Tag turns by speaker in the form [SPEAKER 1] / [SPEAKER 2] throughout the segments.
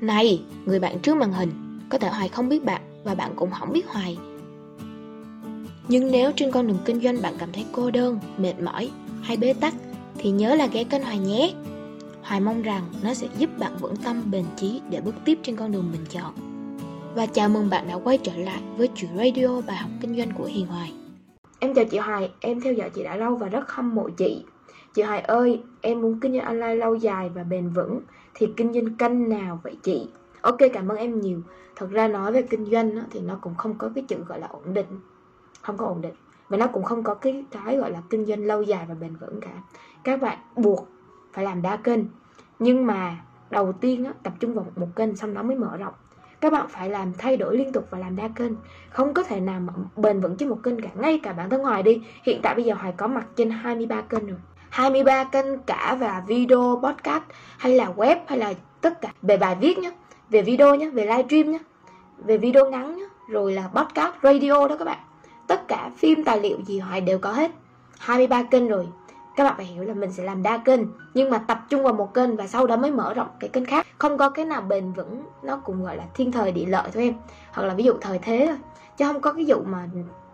[SPEAKER 1] Này, người bạn trước màn hình, có thể Hoài không biết bạn và bạn cũng không biết Hoài. Nhưng nếu trên con đường kinh doanh bạn cảm thấy cô đơn, mệt mỏi hay bế tắc thì nhớ là ghé kênh Hoài nhé. Hoài mong rằng nó sẽ giúp bạn vững tâm bền chí để bước tiếp trên con đường mình chọn. Và chào mừng bạn đã quay trở lại với chuyện radio bài học kinh doanh của Hiền Hoài.
[SPEAKER 2] Em chào chị Hoài, em theo dõi chị đã lâu và rất hâm mộ chị. Chị Hoài ơi, em muốn kinh doanh online lâu dài và bền vững thì kinh doanh kênh nào vậy chị? Ok, cảm ơn em nhiều. Thật ra nói về kinh doanh thì nó cũng không có cái chữ gọi là ổn định. Không có ổn định. Và nó cũng không có cái cái gọi là kinh doanh lâu dài và bền vững cả. Các bạn buộc phải làm đa kênh. Nhưng mà đầu tiên tập trung vào một kênh xong nó mới mở rộng các bạn phải làm thay đổi liên tục và làm đa kênh không có thể nào mà bền vững trên một kênh cả ngay cả bản thân Hoài đi hiện tại bây giờ Hoài có mặt trên 23 kênh rồi 23 kênh cả và video podcast hay là web hay là tất cả về bài viết nhé về video nhé về livestream nhé về video ngắn nhé rồi là podcast, radio đó các bạn. Tất cả phim, tài liệu gì Hoài đều có hết. 23 kênh rồi. Các bạn phải hiểu là mình sẽ làm đa kênh, nhưng mà tập trung vào một kênh và sau đó mới mở rộng cái kênh khác. Không có cái nào bền vững, nó cũng gọi là thiên thời địa lợi thôi em. Hoặc là ví dụ thời thế thôi, chứ không có cái dụ mà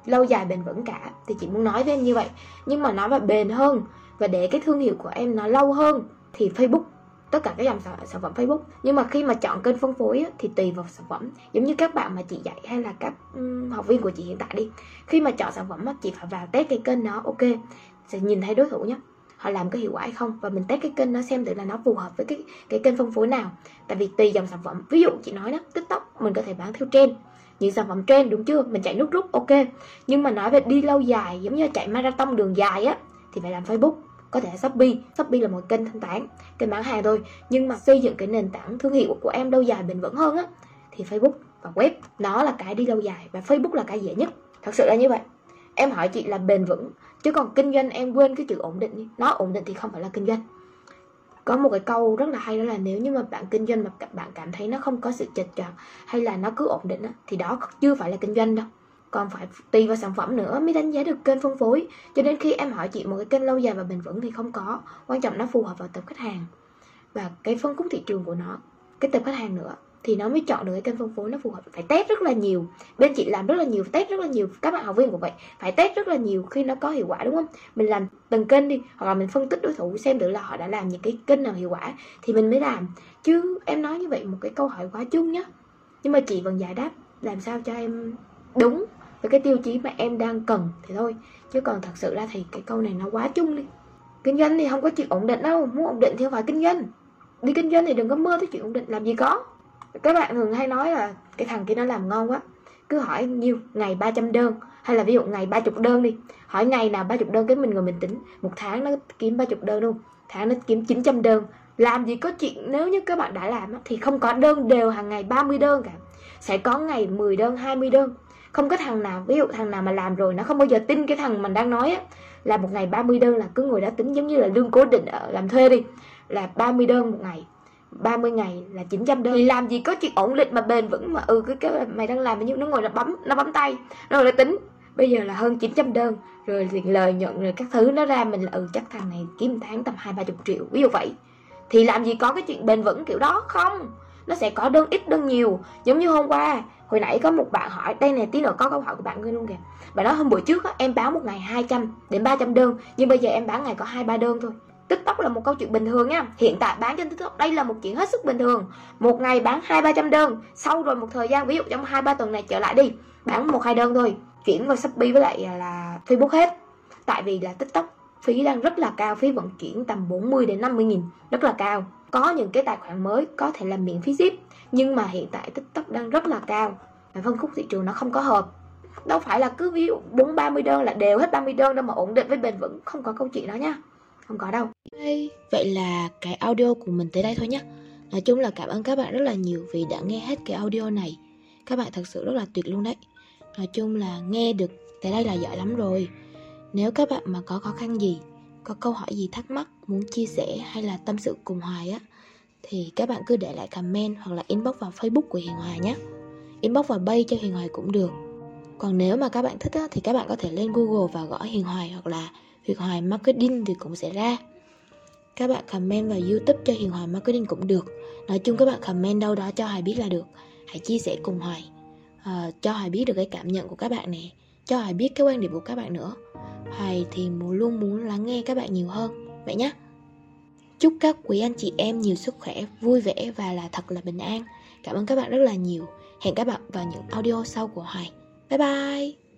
[SPEAKER 2] lâu dài bền vững cả, thì chị muốn nói với em như vậy. Nhưng mà nói về bền hơn và để cái thương hiệu của em nó lâu hơn thì Facebook tất cả các dòng sản, sản phẩm Facebook. Nhưng mà khi mà chọn kênh phân phối á, thì tùy vào sản phẩm. Giống như các bạn mà chị dạy hay là các um, học viên của chị hiện tại đi. Khi mà chọn sản phẩm á, chị phải vào test cái kênh nó ok. Sẽ nhìn thấy đối thủ nhé họ làm có hiệu quả hay không. Và mình test cái kênh nó xem thử là nó phù hợp với cái cái kênh phân phối nào. Tại vì tùy dòng sản phẩm. Ví dụ chị nói đó tiktok mình có thể bán theo trend. Những sản phẩm trend đúng chưa? Mình chạy nút rút ok. Nhưng mà nói về đi lâu dài giống như chạy marathon đường dài á thì phải làm facebook có thể shopee. Shopee là một kênh thanh toán kênh bán hàng thôi. Nhưng mà xây dựng cái nền tảng thương hiệu của em lâu dài bền vững hơn á thì facebook và web nó là cái đi lâu dài và facebook là cái dễ nhất. Thật sự là như vậy. Em hỏi chị là bền vững chứ còn kinh doanh em quên cái chữ ổn định đi. Nó ổn định thì không phải là kinh doanh. Có một cái câu rất là hay đó là nếu như mà bạn kinh doanh mà bạn cảm thấy nó không có sự chật chọt hay là nó cứ ổn định đó, thì đó chưa phải là kinh doanh đâu còn phải tùy vào sản phẩm nữa mới đánh giá được kênh phân phối. Cho nên khi em hỏi chị một cái kênh lâu dài và bền vững thì không có. Quan trọng nó phù hợp vào tập khách hàng. Và cái phân khúc thị trường của nó, cái tập khách hàng nữa, thì nó mới chọn được cái kênh phân phối nó phù hợp. Phải test rất là nhiều. Bên chị làm rất là nhiều, test rất là nhiều. Các bạn học viên cũng vậy, phải test rất là nhiều khi nó có hiệu quả, đúng không? Mình làm từng kênh đi, hoặc là mình phân tích đối thủ xem được là họ đã làm những cái kênh nào hiệu quả thì mình mới làm. Chứ em nói như vậy một cái câu hỏi quá chung nhá. Nhưng mà chị vẫn giải đáp làm sao cho em đúng với cái tiêu chí mà em đang cần thì thôi. Chứ còn thật sự ra thì cái câu này nó quá chung đi. Kinh doanh thì không có chuyện ổn định đâu. Muốn ổn định thì phải kinh doanh. Đi kinh doanh thì đừng có mơ tới chuyện ổn định. Làm gì có. Các bạn thường hay nói là cái thằng kia nó làm ngon quá. Cứ hỏi nhiêu, ngày 300 đơn. Hay là ví dụ ngày 30 đơn đi. Hỏi ngày nào 30 đơn cái mình ngồi mình tính. Một tháng nó kiếm 30 đơn luôn. Tháng nó kiếm 900 đơn. Làm gì có chuyện. Nếu như các bạn đã làm thì không có đơn đều hàng ngày 30 đơn cả. Sẽ có ngày 10 đơn 20 đơn không có thằng nào, ví dụ thằng nào mà làm rồi nó không bao giờ tin cái thằng mình đang nói á. Là một ngày 30 đơn là cứ ngồi đó tính giống như là lương cố định ở làm thuê đi. Là 30 đơn một ngày. 30 ngày là 900 đơn. Thì làm gì có chuyện ổn định mà bền vững mà ừ cái cái mày đang làm như nó ngồi nó bấm nó bấm tay rồi nó tính. Bây giờ là hơn 900 đơn, rồi liền lời nhận rồi các thứ nó ra mình là ừ chắc thằng này kiếm tháng tầm hai ba chục triệu, ví dụ vậy. Thì làm gì có cái chuyện bền vững kiểu đó, không nó sẽ có đơn ít đơn nhiều. Giống như hôm qua hồi nãy có một bạn hỏi đây này tí nữa có câu hỏi của bạn luôn kìa. Bạn nói hôm buổi trước á, em báo một ngày 200 đến 300 đơn nhưng bây giờ em bán ngày có hai ba đơn thôi. TikTok là một câu chuyện bình thường nha. Hiện tại bán trên TikTok đây là một chuyện hết sức bình thường. Một ngày bán hai ba trăm đơn Sau rồi một thời gian ví dụ trong hai ba tuần này trở lại đi Bán một hai đơn thôi. Chuyển vào Shopee với lại là Facebook hết. Tại vì là TikTok phí đang rất là cao, Phí vận chuyển tầm 40 đến 50 nghìn, Rất là cao. Có những cái tài khoản mới có thể là miễn phí ship Nhưng mà hiện tại TikTok đang rất là cao. Và phân khúc thị trường nó không có hợp. Đâu phải là cứ ví dụ bốn ba mươi đơn là đều hết 30 đơn đâu mà ổn định với bền vững, không có câu chuyện đó nha. Không có đâu.
[SPEAKER 1] Vậy là cái audio của mình tới đây thôi nhé nói chung là cảm ơn các bạn rất là nhiều vì đã nghe hết cái audio này. Các bạn thật sự rất là tuyệt luôn đấy. Nói chung là nghe được tới đây là giỏi lắm rồi nếu các bạn mà có khó khăn gì có câu hỏi gì thắc mắc muốn chia sẻ hay là tâm sự cùng hoài á thì các bạn cứ để lại comment hoặc là inbox vào facebook của hiền hoài nhé. Inbox vào bay cho hiền hoài cũng được. Còn nếu mà các bạn thích á, thì các bạn có thể lên google và gõ hiền hoài hoặc là Hiền Hoài Marketing thì cũng sẽ ra. Các bạn comment vào youtube cho hiền hoài marketing cũng được. Nói chung các bạn comment đâu đó cho hoài biết là được. Hãy chia sẻ cùng hoài. À, cho hoài biết được cái cảm nhận của các bạn nè. Cho hoài biết cái quan điểm của các bạn nữa hoài thì luôn muốn lắng nghe các bạn nhiều hơn. Vậy nhé chúc các quý anh chị em nhiều sức khỏe, vui vẻ và là thật là bình an. Cảm ơn các bạn rất là nhiều. Hẹn các bạn vào những audio sau của hoài. Bye bye.